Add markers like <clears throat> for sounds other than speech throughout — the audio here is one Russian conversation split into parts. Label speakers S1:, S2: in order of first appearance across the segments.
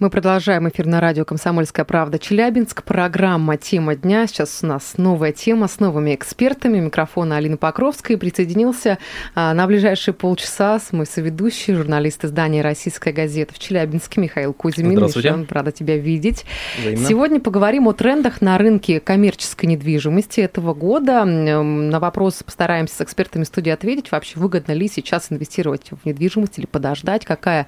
S1: Мы продолжаем эфир на радио «Комсомольская правда» Челябинск. Программа «Тема дня». Сейчас у нас новая тема с новыми экспертами. Микрофона Алина Покровская. Присоединился а, на ближайшие полчаса с мой соведущий, журналист издания «Российская газета» в Челябинске Михаил Кузьмин.
S2: Здравствуйте.
S1: Мишан, рада тебя видеть.
S2: Взаимно.
S1: Сегодня поговорим о трендах на рынке коммерческой недвижимости этого года. На вопрос постараемся с экспертами студии ответить, вообще выгодно ли сейчас инвестировать в недвижимость или подождать, какая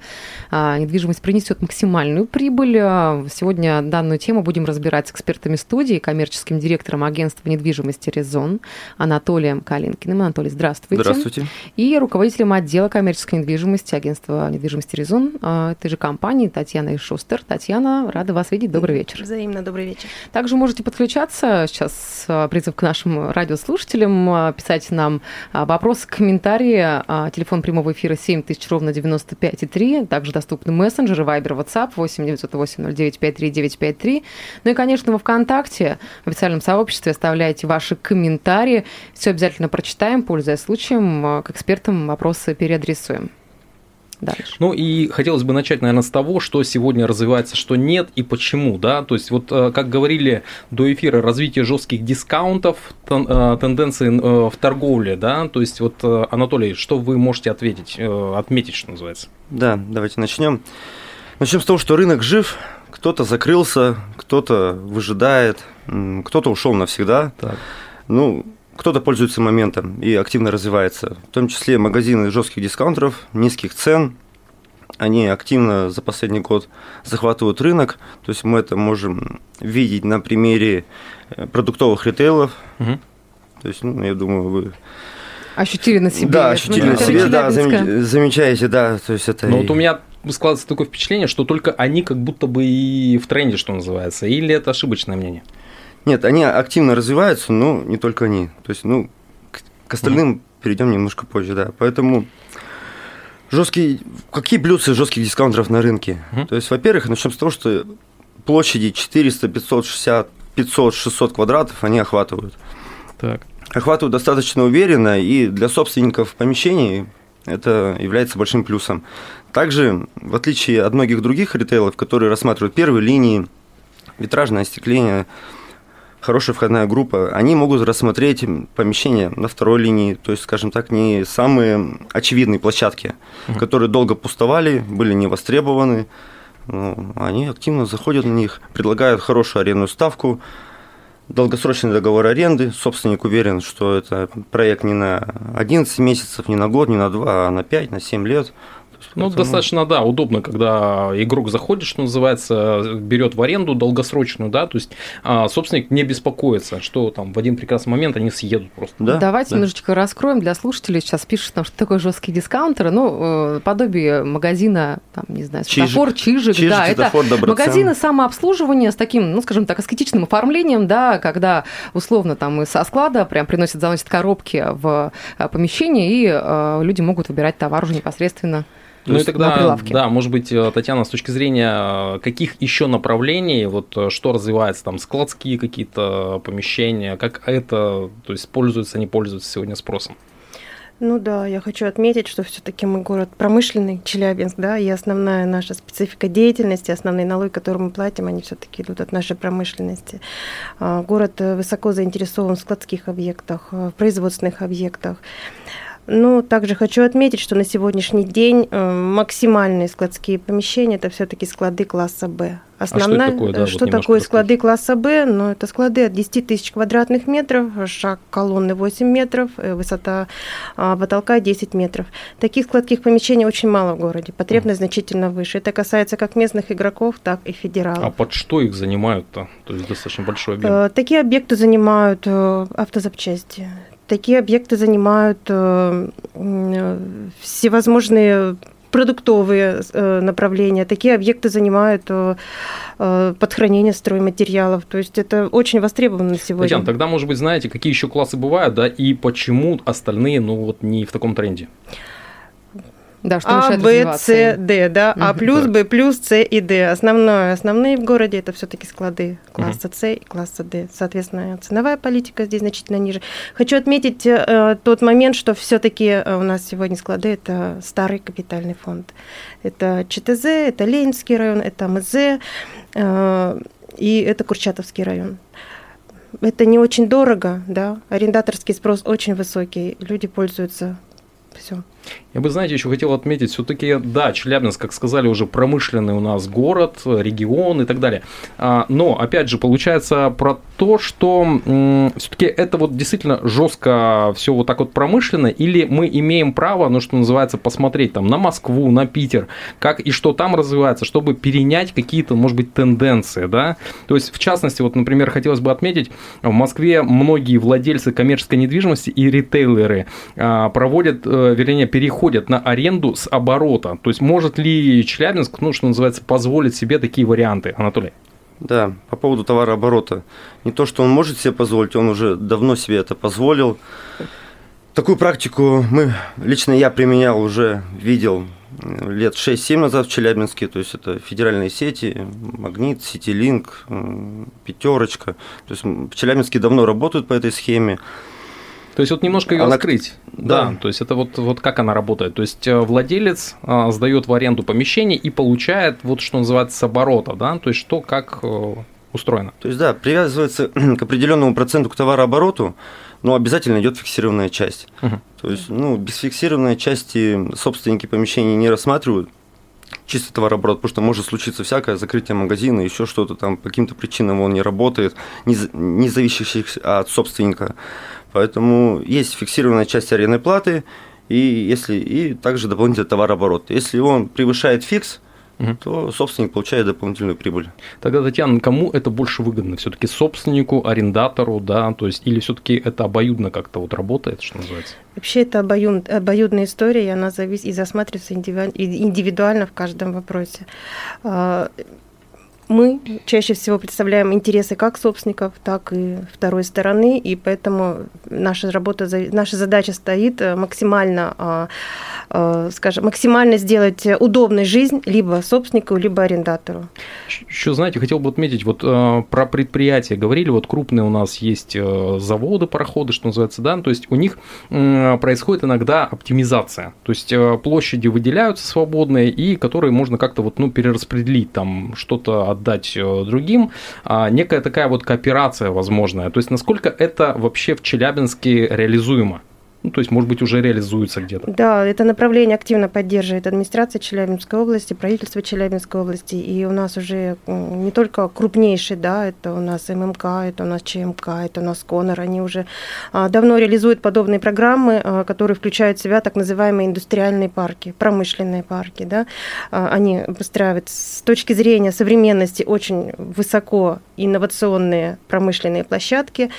S1: а, недвижимость принесет максимальную прибыль. А, Сегодня данную тему будем разбирать с экспертами студии, коммерческим директором агентства недвижимости «Резон» Анатолием Калинкиным. Анатолий, здравствуйте.
S2: Здравствуйте.
S1: И руководителем отдела коммерческой недвижимости агентства недвижимости «Резон» а, этой же компании Татьяна Шустер. Татьяна, рада вас видеть. Добрый вечер.
S3: Взаимно, добрый вечер.
S1: Также можете подключаться. Сейчас а, призыв к нашим радиослушателям. Писать нам вопросы, комментарии. Телефон прямого эфира 7000, ровно 95,3. Также доступны мессенджеры, Viber, WhatsApp 8 908 09 53 953. Ну и, конечно, во ВКонтакте, в официальном сообществе оставляйте ваши комментарии. Все обязательно прочитаем, пользуясь случаем. а, К экспертам вопросы переадресуем. Дальше.
S2: Ну и хотелось бы начать, наверное, с того, что сегодня развивается, что нет и почему, да, то есть вот, э, как говорили до эфира, развитие жестких дискаунтов, э, тенденции э, в торговле, да, то есть вот, э, Анатолий, что вы можете ответить, э, отметить, что называется?
S4: Да, давайте начнем. Начнем с того, что рынок жив, кто-то закрылся, кто-то выжидает, кто-то ушел навсегда.
S2: Так.
S4: Ну, кто-то пользуется моментом и активно развивается. В том числе магазины жестких дискаунтеров, низких цен. Они активно за последний год захватывают рынок. То есть мы это можем видеть на примере э, продуктовых ритейлов.
S2: Мгм.
S4: То есть, ну, я думаю, вы
S1: Ощутили на себе.
S4: да,
S1: это
S4: ощутили
S1: на
S4: на себе, да, замечаете, да, то есть это...
S2: Но
S4: и-
S2: вот у меня складывается такое впечатление, что только они как будто бы и в тренде, что называется, или это ошибочное мнение?
S4: Нет, они активно развиваются, но не только они. То есть, ну, к, к остальным перейдем немножко позже, да. Поэтому жесткие, какие плюсы жестких дискаунтеров на рынке?
S2: Мгм.
S4: То есть, во-первых, начнем с того, что площади 400, 560, 500, 600 квадратов они охватывают.
S2: Так.
S4: Охватывают достаточно уверенно, и для собственников помещений это является большим плюсом. Также, в отличие от многих других ритейлов, которые рассматривают первые линии, витражное остекление, хорошая входная группа, они могут рассмотреть помещения на второй линии, то есть, скажем так, не самые очевидные площадки,
S2: Мгм.
S4: которые долго пустовали, были не востребованы. Ну, они активно заходят на них, предлагают хорошую арендную ставку, долгосрочный договор аренды. Собственник уверен, что это проект не на 11 месяцев, не на год, не на 2, а на 5, на 7 лет.
S2: Ну,
S4: поэтому-
S2: достаточно, да, удобно, когда игрок заходит, что называется, берет в аренду долгосрочную, да, то есть а, собственник не беспокоится, что там в один прекрасный момент они съедут просто.
S4: Да,
S1: Давайте
S4: да.
S1: немножечко раскроем для слушателей. Сейчас пишут нам, что такое жесткие дискаунтеры. Ну, э, подобие магазина, там, не знаю,
S4: Чижик.
S1: светофор, чижик.
S4: Чижик,
S1: да, это
S4: светофор, Доброцен.
S1: магазины самообслуживания с таким, ну, скажем так, аскетичным оформлением, да, когда условно там и со склада прям приносят, заносят коробки в э, помещение, и э, люди могут выбирать товар уже непосредственно.
S2: Ну и
S1: есть на
S2: тогда,
S1: прилавке.
S2: да, может быть, э, Татьяна, с точки зрения э, каких еще направлений, вот э, что развивается, там складские какие-то помещения, как это, то есть пользуются, не пользуются сегодня спросом?
S3: Ну да, я хочу отметить, что все-таки мы город промышленный, Челябинск, да, и основная наша специфика деятельности, основные налоги, которые мы платим, они все-таки идут от нашей промышленности. А, Город высоко заинтересован в складских объектах, в производственных объектах. Ну, также хочу отметить, что на сегодняшний день э, максимальные складские помещения это все-таки склады класса Б.
S2: это такое, да,
S3: э,
S2: вот
S3: что
S2: немножко
S3: такое склады класса Б? Ну, это склады от 10 тысяч квадратных метров, шаг колонны 8 метров, э, высота а, потолка 10 метров. Таких складских помещений очень мало в городе, потребность значительно выше. Это касается как местных игроков, так и федералов.
S2: А под что их занимают-то? То есть достаточно большой объем.
S3: Такие объекты занимают автозапчасти. Такие объекты занимают э, э, всевозможные продуктовые э, направления. Такие объекты занимают под хранение стройматериалов. То есть это очень востребовано сегодня.
S2: Татьяна, тогда, может быть, знаете, какие еще классы бывают, да, и почему остальные, ну, вот не в таком тренде?
S1: Да, что
S3: А, Б, С? Д, да, А плюс, Б плюс, С и Д. Основное, основные в городе это все-таки склады класса С и класса Д. Соответственно, ценовая политика здесь значительно ниже. Хочу отметить э, тот момент, что все-таки у нас сегодня склады это старый капитальный фонд. Это ЧТЗ, это Ленинский район, это МЗ э, и это Курчатовский район. Это не очень дорого, да, арендаторский спрос очень высокий, люди пользуются все.
S2: Я бы, знаете, еще хотел отметить, все-таки, да, Челябинск, как сказали, уже промышленный у нас город, регион и так далее. А, Но, опять же, получается про то, что все-таки это вот действительно жестко все вот так вот промышленно, или мы имеем право, ну, что называется, посмотреть там на Москву, на Питер, как и что там развивается, чтобы перенять какие-то, может быть, тенденции, да? То есть, в частности, вот, например, хотелось бы отметить, в Москве многие владельцы коммерческой недвижимости и ритейлеры а, проводят, э, вернее, переходят на аренду с оборота. То есть может ли Челябинск, ну, что называется, позволить себе такие варианты, Анатолий?
S4: Да, по поводу товарооборота. Не то, что он может себе позволить, он уже давно себе это позволил. Такую практику мы, лично я применял уже, видел лет 6-7 назад в Челябинске, то есть это федеральные сети, Магнит, Ситилинк, Пятерочка. То есть в Челябинске давно работают по этой схеме.
S2: То есть вот немножко ее
S4: Она-
S2: раскрыть. Да.
S4: Да.
S2: то есть это вот, вот как она работает. То есть э, владелец а, сдает в аренду помещение и получает вот что называется с оборота, да, то есть что как э, устроено.
S4: То есть, да, привязывается <clears throat> к определенному проценту к товарообороту, но обязательно идет фиксированная часть.
S2: Мгм.
S4: То есть, ну, без фиксированной части собственники помещений не рассматривают чисто товарооборот, потому что может случиться всякое, закрытие магазина, еще что-то там, по каким-то причинам он не работает, не, не зависящих от собственника. Поэтому есть фиксированная часть арендной платы, и, если, и также дополнительный товарооборот. Если он превышает фикс,
S2: Мгм.
S4: то собственник получает дополнительную прибыль.
S2: Тогда, Татьяна, кому это больше выгодно? Все-таки собственнику, арендатору, да, то есть или все-таки это обоюдно как-то вот работает, что называется?
S3: Вообще это обоюд- обоюдная история, и она завис- и засматривается индивидуально в каждом вопросе. Мы чаще всего представляем интересы как собственников, так и второй стороны, и поэтому наша работа, наша задача стоит э, максимально, а, а, скажем, максимально сделать удобной жизнь либо собственнику, либо арендатору.
S2: Еще, знаете, хотел бы отметить, вот э, про предприятия говорили, вот крупные у нас есть э, заводы, пароходы, что называется, да, то есть у них происходит иногда оптимизация, то есть э, площади выделяются свободные, и которые можно как-то вот, ну, перераспределить, там, что-то отдать э, другим, а некая такая вот кооперация возможная, то есть насколько это вообще в Челябинске реализуемо? Ну, то есть, может быть, уже реализуется где-то.
S3: Да, это направление активно поддерживает администрация Челябинской области, правительство Челябинской области. И у нас уже не только крупнейшие, да, это у нас ММК, это у нас ЧМК, это у нас КОНОР, они уже а, давно реализуют подобные программы, а, которые включают в себя так называемые индустриальные парки, промышленные парки. Да. А, Они выстраивают с точки зрения современности очень высоко инновационные промышленные площадки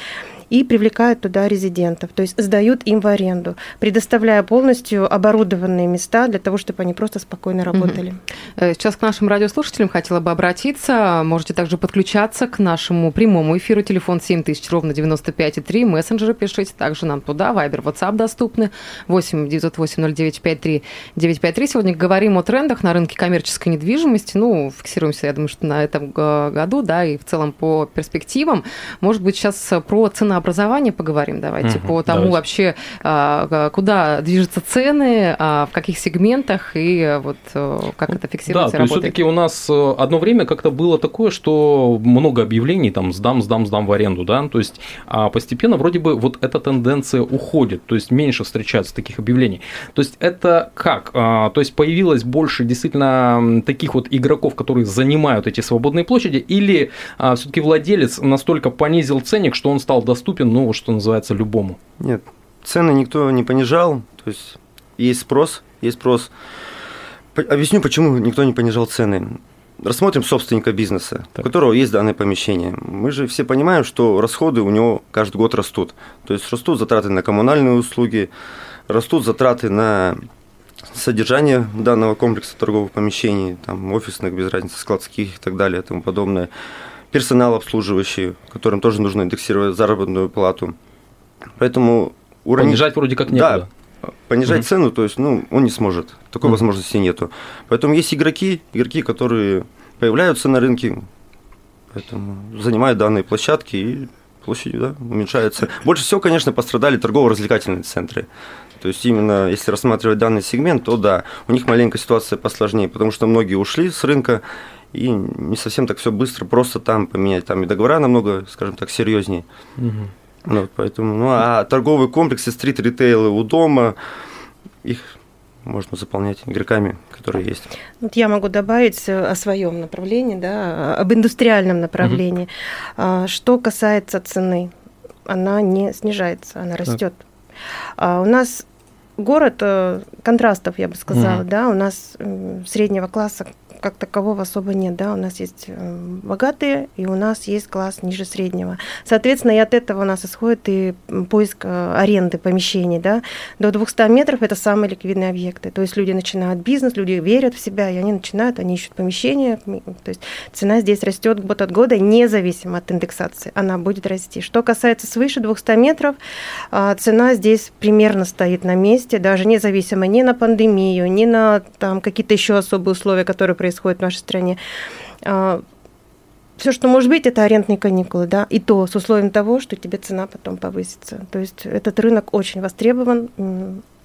S3: и привлекают туда резидентов, то есть сдают им в аренду, предоставляя полностью оборудованные места для того, чтобы они просто спокойно работали.
S1: Э, Сейчас к нашим радиослушателям хотела бы обратиться. Можете также подключаться к нашему прямому эфиру. Телефон 7000, ровно 95,3. Мессенджеры пишите также нам туда. Вайбер, WhatsApp доступны. 8 908 09 53 953. Сегодня говорим о трендах на рынке коммерческой недвижимости. Ну, фиксируемся, я думаю, что на этом э, году, да, и в целом по перспективам. Может быть, сейчас про ценообразование поговорим. Давайте
S2: Мгм,
S1: по тому
S2: давайте.
S1: вообще, а, куда движутся цены, а, в каких сегментах и вот э, как это
S2: Да,
S1: фиксируется,
S2: есть
S1: работает.
S2: все-таки у нас э, одно время как-то было такое, что много объявлений там сдам, сдам, сдам в аренду, да, то есть а постепенно вроде бы вот эта тенденция уходит, то есть меньше встречается таких объявлений. То есть это как? То есть появилось больше действительно таких вот игроков, которые занимают эти свободные площади, или все-таки владелец настолько понизил ценник, что он стал доступен, ну, что называется, любому?
S4: Нет, цены никто не понижал, то есть есть спрос, есть спрос. Объясню, почему никто не понижал цены. Рассмотрим собственника бизнеса,
S2: Так.
S4: у которого есть данное помещение. Мы же все понимаем, что расходы у него каждый год растут. То есть растут затраты на коммунальные услуги, растут затраты на содержание данного комплекса торговых помещений, там, офисных, без разницы, складских и так далее и тому подобное. Персонал обслуживающий, которым тоже нужно индексировать заработную плату. Поэтому уровень...
S2: Понижать вроде как
S4: Да,
S2: некуда.
S4: понижать mm-hmm. цену, то есть, ну, он не сможет. Такой mm-hmm. возможности нету. Поэтому есть игроки, игроки, которые появляются на рынке, поэтому занимают данные площадки и площадь да, уменьшается. Больше всего, конечно, пострадали торгово-развлекательные центры. То есть именно если рассматривать данный сегмент, то да, у них маленькая ситуация посложнее, потому что многие ушли с рынка, и не совсем так все быстро, просто там поменять. Там и договора намного, скажем так, серьезнее. Угу. Вот, поэтому, ну, а торговые комплексы, стрит-ритейлы у дома, их можно заполнять игроками, которые есть.
S3: Вот я могу добавить о своем направлении, да, об индустриальном направлении. Угу. Что касается цены, она не снижается, она растет. Да. У нас город э, контрастов, я бы сказала, угу. да, у нас среднего класса как такового особо нет, да, у нас есть э, богатые, и у нас есть класс ниже среднего. Соответственно, и от этого у нас исходит и поиск э, аренды помещений, да, до 200 метров это самые ликвидные объекты, то есть люди начинают бизнес, люди верят в себя, и они начинают, они ищут помещения, то есть цена здесь растет год от года, независимо от индексации, она будет расти. Что касается свыше 200 метров, а, цена здесь примерно стоит на месте, даже независимо ни на пандемию, ни на там какие-то еще особые условия, которые происходят в нашей стране. Все, что может быть, это арендные каникулы, да, и то с условием того, что тебе цена потом повысится. То есть этот рынок очень востребован,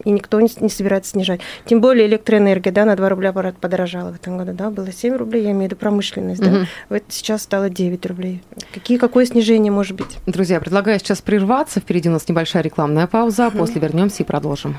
S3: и никто не, не собирается снижать. Тем более электроэнергия, да, на 2 рубля подорожала в этом году, да, было 7 рублей, я имею в виду промышленность, угу. да, вот сейчас стало 9 рублей. Какие, какое снижение может быть?
S1: Друзья, предлагаю сейчас прерваться, впереди у нас небольшая рекламная пауза, угу. после вернемся и продолжим.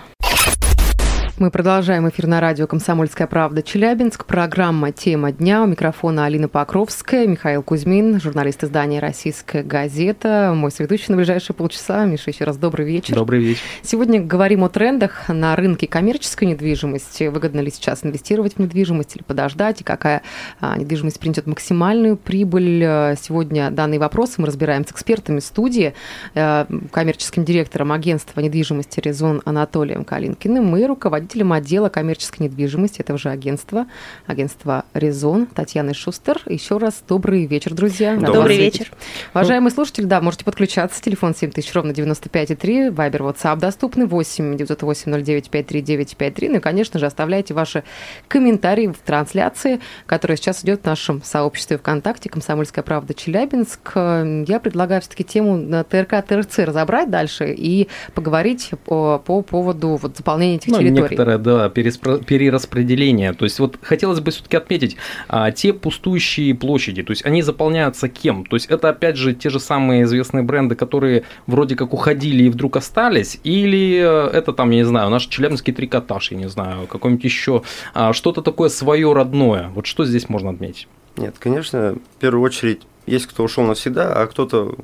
S1: Мы продолжаем эфир на радио «Комсомольская правда» Челябинск. Программа «Тема дня». У микрофона Алина Покровская, Михаил Кузьмин, журналист издания «Российская газета». Мой соведущий на ближайшие полчаса. Миша, еще раз добрый вечер.
S2: Добрый вечер.
S1: Сегодня говорим о трендах на рынке коммерческой недвижимости. Выгодно ли сейчас инвестировать в недвижимость или подождать? И какая а, недвижимость принесет максимальную прибыль? Сегодня данные вопросы мы разбираем с экспертами студии, э, коммерческим директором агентства недвижимости «Резон» Анатолием Калинкиным и руководителем руководителем отдела коммерческой недвижимости этого же агентства, агентства «Резон» Татьяны Шустер. Еще раз добрый вечер, друзья.
S3: Добрый, добрый вечер.
S1: Уважаемые слушатели, да, можете подключаться. Телефон 7000, ровно 95,3. Вайбер, WhatsApp доступны. 8 908 09 53 Ну и, конечно же, оставляйте ваши комментарии в трансляции, которая сейчас идет в нашем сообществе ВКонтакте «Комсомольская правда Челябинск». Я предлагаю все-таки тему ТРК, ТРЦ разобрать дальше и поговорить по, по поводу вот, заполнения этих ну, территорий
S2: некоторое, да, перераспределение. То есть вот хотелось бы все-таки отметить, а, те пустующие площади, то есть они заполняются кем? То есть это опять же те же самые известные бренды, которые вроде как уходили и вдруг остались, или это там, я не знаю, наш челябинский трикотаж, я не знаю, какой-нибудь еще, а, что-то такое свое родное. Вот что здесь можно отметить?
S4: Нет, конечно, в первую очередь есть кто ушел навсегда, а кто-то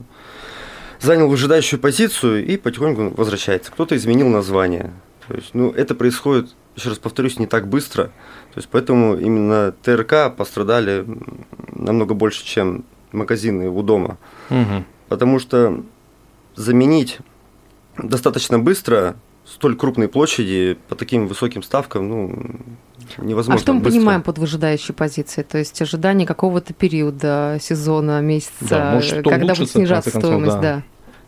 S4: занял выжидающую позицию и потихоньку возвращается. Кто-то изменил название. То есть, ну, это происходит, еще раз повторюсь, не так быстро. То есть, поэтому именно ТРК пострадали намного больше, чем магазины у дома. Угу. Потому что заменить достаточно быстро столь крупные площади по таким высоким ставкам, ну, невозможно.
S1: А что мы
S4: быстро.
S1: понимаем под выжидающей позицией? То есть ожидание какого-то периода, сезона, месяца, да, может, когда будет снижаться стоимость, концов, да. да.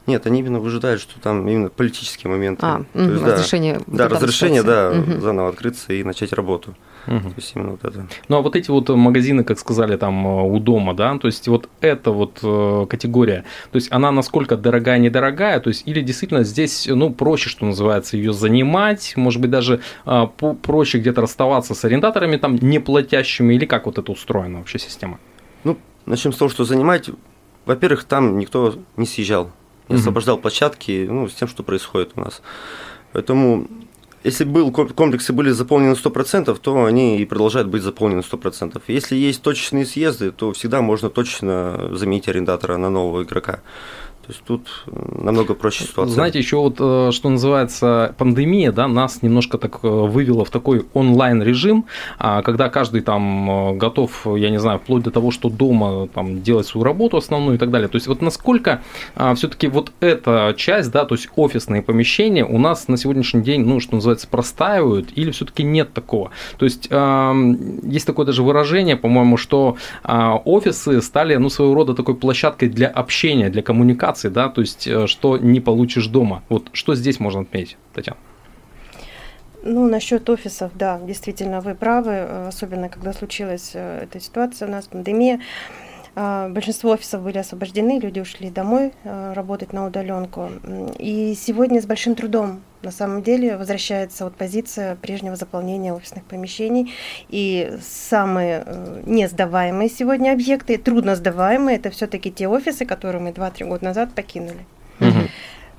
S4: Нет, они именно выжидают, что там именно политические моменты.
S1: А, То есть, разрешение.
S4: Да, да разрешение, да, угу. заново открыться и начать работу. Угу. То есть именно вот это.
S2: Ну а вот эти вот магазины, как сказали, там э, у дома, да, то есть вот эта вот э, категория, то есть она насколько дорогая, недорогая, то есть или действительно здесь, ну, проще, что называется, ее занимать, может быть, даже а, проще где-то расставаться с арендаторами там неплатящими, или как вот это устроена вообще система?
S4: Ну, начнем с того, что занимать, во-первых, там никто не съезжал не освобождал площадки ну, с тем, что происходит у нас. Поэтому если был, комплексы были заполнены 100%, то они и продолжают быть заполнены 100%. Если есть точечные съезды, то всегда можно точно заменить арендатора на нового игрока. То есть тут намного проще ситуация.
S2: Знаете, еще вот, э, что называется, пандемия, да, нас немножко так э, вывела в такой онлайн режим, а, когда каждый там э, готов, я не знаю, вплоть до того, что дома там делать свою работу основную и так далее. То есть вот насколько а, все-таки вот эта часть, да, то есть офисные помещения у нас на сегодняшний день, ну, что называется, простаивают или все-таки нет такого? То есть есть такое даже выражение, по-моему, что а, офисы стали, ну, своего рода такой площадкой для общения, для коммуникации информации, да, то есть э, что не получишь дома. Вот что здесь можно отметить, Татьяна?
S3: Ну, насчет офисов, да, действительно, вы правы, особенно когда случилась эта ситуация у нас, пандемия. А, большинство офисов были освобождены, люди ушли домой а, работать на удаленку. И сегодня с большим трудом на самом деле возвращается вот позиция прежнего заполнения офисных помещений. И самые э, не сдаваемые сегодня объекты, трудно сдаваемые, это все-таки те офисы, которые мы 2-3 года назад покинули. Угу.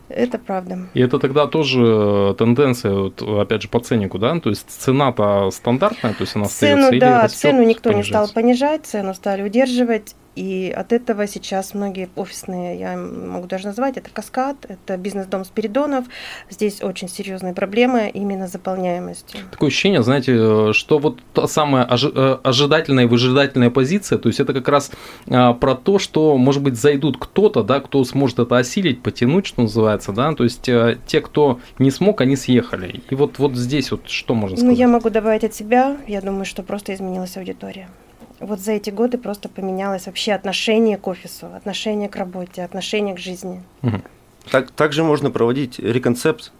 S3: Это правда.
S2: И это тогда тоже э, тенденция, вот, опять же, по ценнику, да? То есть цена-то стандартная, то есть она
S3: цену,
S2: остается
S3: да,
S2: или
S3: растет, цену никто не стал понижать, цену стали удерживать. И от этого сейчас многие офисные, я могу даже назвать, это Каскад, это бизнес-дом Спиридонов. Здесь очень серьезные проблемы именно с заполняемостью.
S2: Такое ощущение, знаете, что вот та самая э, ожидательная и выжидательная позиция, то есть это как раз а, про то, что, может быть, зайдут кто-то, да, кто сможет это осилить, потянуть, что называется, да, то есть э, те, кто не смог, они съехали. И вот, вот здесь вот что можно сказать?
S3: Ну, я могу добавить от себя, я думаю, что просто изменилась аудитория вот за эти годы просто поменялось вообще отношение к офису, отношение к работе, отношение к жизни.
S4: Так, также можно проводить реконцепт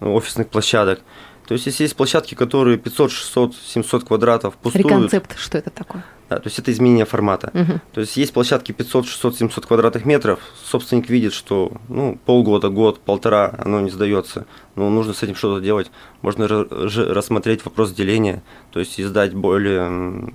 S4: офисных площадок. То есть, если есть площадки, которые 500, 600, 700 квадратов пустуют...
S1: Реконцепт, что это такое?
S4: Да, то есть, это изменение формата.
S1: Угу.
S4: То есть, есть площадки 500, 600, 700 квадратных метров, собственник видит, что ну, полгода, год, полтора оно не сдается, но нужно с этим что-то делать. Можно рассмотреть вопрос деления, то есть, издать более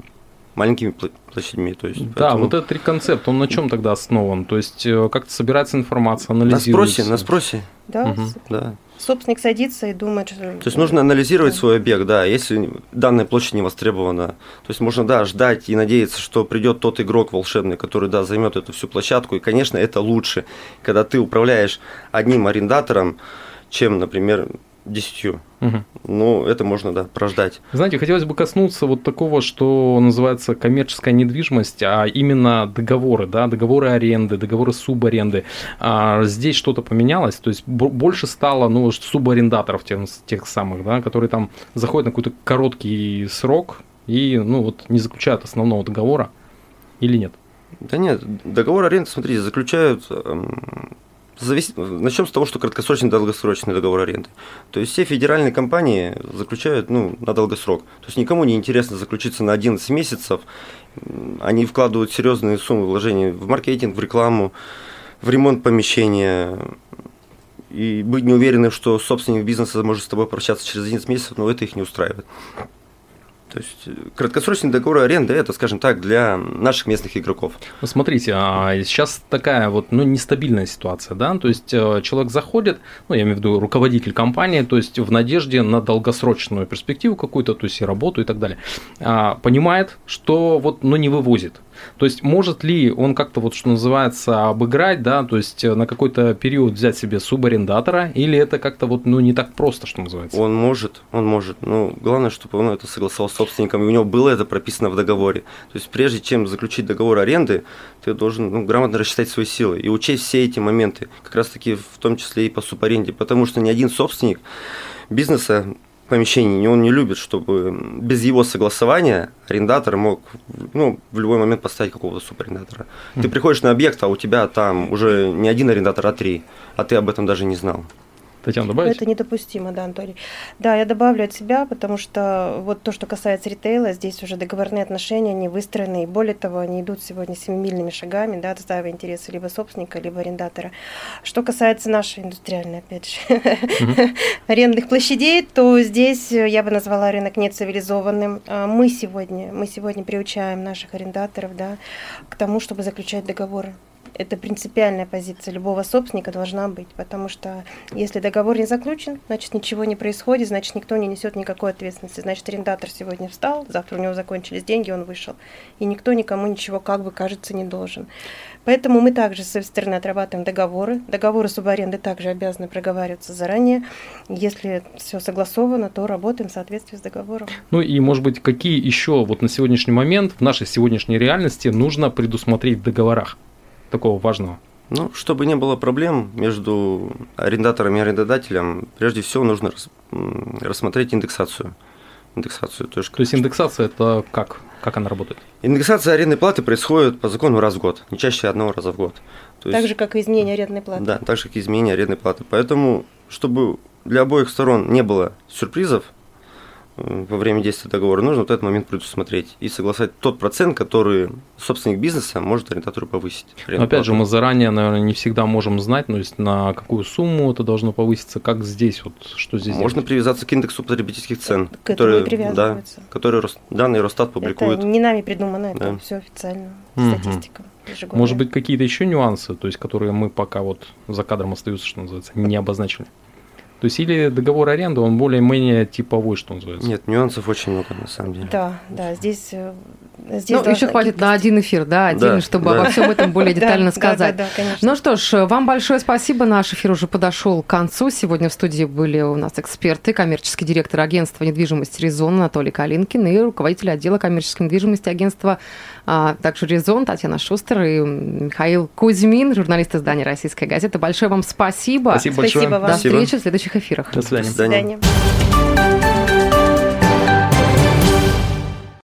S4: маленькими площадьми. То есть,
S2: да, поэтому... вот этот реконцепт, он на чем тогда основан? То есть э, как-то собирается информация, анализируется?
S4: На спросе, на спросе.
S3: Да, угу. да. Собственник садится и думает, что...
S4: То есть нужно анализировать да. свой объект, да, если данная площадь не востребована. То есть можно, да, ждать и надеяться, что придет тот игрок волшебный, который, да, займет эту всю площадку. И, конечно, это лучше, когда ты управляешь одним арендатором, чем, например, десятью. Угу. Ну, это можно, да, прождать.
S2: Знаете, хотелось бы коснуться вот такого, что называется коммерческая недвижимость, а именно договоры, да, договоры аренды, договоры субаренды. А здесь что-то поменялось, то есть больше стало, ну, субарендаторов тех, тех самых, да, которые там заходят на какой-то короткий срок и, ну, вот не заключают основного договора или нет?
S4: Да нет, договор аренды, смотрите, заключают эм, Зависит, начнем с того, что краткосрочный и долгосрочный договор аренды. То есть все федеральные компании заключают ну, на долгосрок. То есть никому не интересно заключиться на 11 месяцев. Они вкладывают серьезные суммы вложений в маркетинг, в рекламу, в ремонт помещения. И быть не уверены, что собственник бизнеса может с тобой прощаться через 11 месяцев, но это их не устраивает. То есть э, краткосрочный договор аренды это, скажем так, для наших местных игроков.
S2: Ну, смотрите, а сейчас такая вот ну, нестабильная ситуация, да, то есть э, человек заходит, ну, я имею в виду руководитель компании, то есть в надежде на долгосрочную перспективу какую-то, то есть и работу и так далее, а, понимает, что вот, ну, не вывозит, то есть может ли он как-то вот, что называется, обыграть, да, то есть э, на какой-то период взять себе субарендатора, или это как-то вот, ну, не так просто, что называется?
S4: Он может, он может. Ну, главное, чтобы он это согласовал с собственником, и у него было это прописано в договоре. То есть прежде чем заключить договор аренды, ты должен ну, грамотно рассчитать свои силы и учесть все эти моменты, как раз таки в том числе и по субаренде, потому что ни один собственник бизнеса помещений, он не любит, чтобы без его согласования арендатор мог ну, в любой момент поставить какого-то субарендатора. Mm. Ты приходишь на объект, а у тебя там уже не один арендатор, а три, а ты об этом даже не знал.
S2: Татьяна, добавить?
S3: Это недопустимо, да, Анатолий. Да, я добавлю от себя, потому что вот то, что касается ритейла, здесь уже договорные отношения, они выстроены, и более того, они идут сегодня семимильными шагами, да, отстаивая интересы либо собственника, либо арендатора. Что касается нашей индустриальной, опять же, <laughs> арендных площадей, то здесь я бы назвала рынок нецивилизованным. А мы сегодня, мы сегодня приучаем наших арендаторов, да, к тому, чтобы заключать договоры это принципиальная позиция любого собственника должна быть, потому что если договор не заключен, значит ничего не происходит, значит никто не несет никакой ответственности, значит арендатор сегодня встал, завтра у него закончились деньги, он вышел, и никто никому ничего, как бы кажется, не должен. Поэтому мы также с своей стороны отрабатываем договоры. Договоры субаренды также обязаны проговариваться заранее. Если все согласовано, то работаем в соответствии с договором.
S2: Ну и, может быть, какие еще вот на сегодняшний момент в нашей сегодняшней реальности нужно предусмотреть в договорах? Такого важного?
S4: Ну, чтобы не было проблем между арендатором и арендодателем, прежде всего нужно рассмотреть индексацию.
S2: Индексацию. То есть, то есть индексация это как? Как она работает?
S4: Индексация арендной платы происходит по закону раз в год, не чаще одного раза в год.
S3: То так есть, же, как и изменение арендной платы.
S4: Да, так же, как и изменение арендной платы. Поэтому, чтобы для обоих сторон не было сюрпризов, во время действия договора, нужно вот этот момент предусмотреть и согласовать тот процент, который собственник бизнеса может арендатору повысить.
S2: Но опять же, мы заранее, наверное, не всегда можем знать, но есть на какую сумму это должно повыситься, как здесь, вот что здесь
S4: Можно делать? привязаться к индексу потребительских цен,
S3: к которые, да,
S4: которые данные Росстат публикует.
S3: Это не нами придумано, это да. все официально, статистика.
S2: Угу. Может быть, какие-то еще нюансы, то есть, которые мы пока вот за кадром остаются, что называется, не обозначили? То есть или договор аренды, он более-менее типовой, что называется?
S4: Нет, нюансов очень много на самом деле.
S3: Да, да, здесь э,
S1: Здесь ну, еще хватит на один эфир, да, отдельно, да, чтобы да. обо всем этом более <laughs> детально сказать. Да, да, да, конечно. Ну что ж, вам большое спасибо. Наш эфир уже подошел к концу. Сегодня в студии были у нас эксперты, коммерческий директор агентства недвижимости «Резон» Анатолий Калинкин и руководитель отдела коммерческой недвижимости агентства а, также «Резон» Татьяна Шустер и Михаил Кузьмин, журналист издания «Российская газета». Большое вам спасибо.
S2: Спасибо большое. Спасибо
S1: вам. До встречи в следующих эфирах.
S2: До свидания.
S4: До свидания.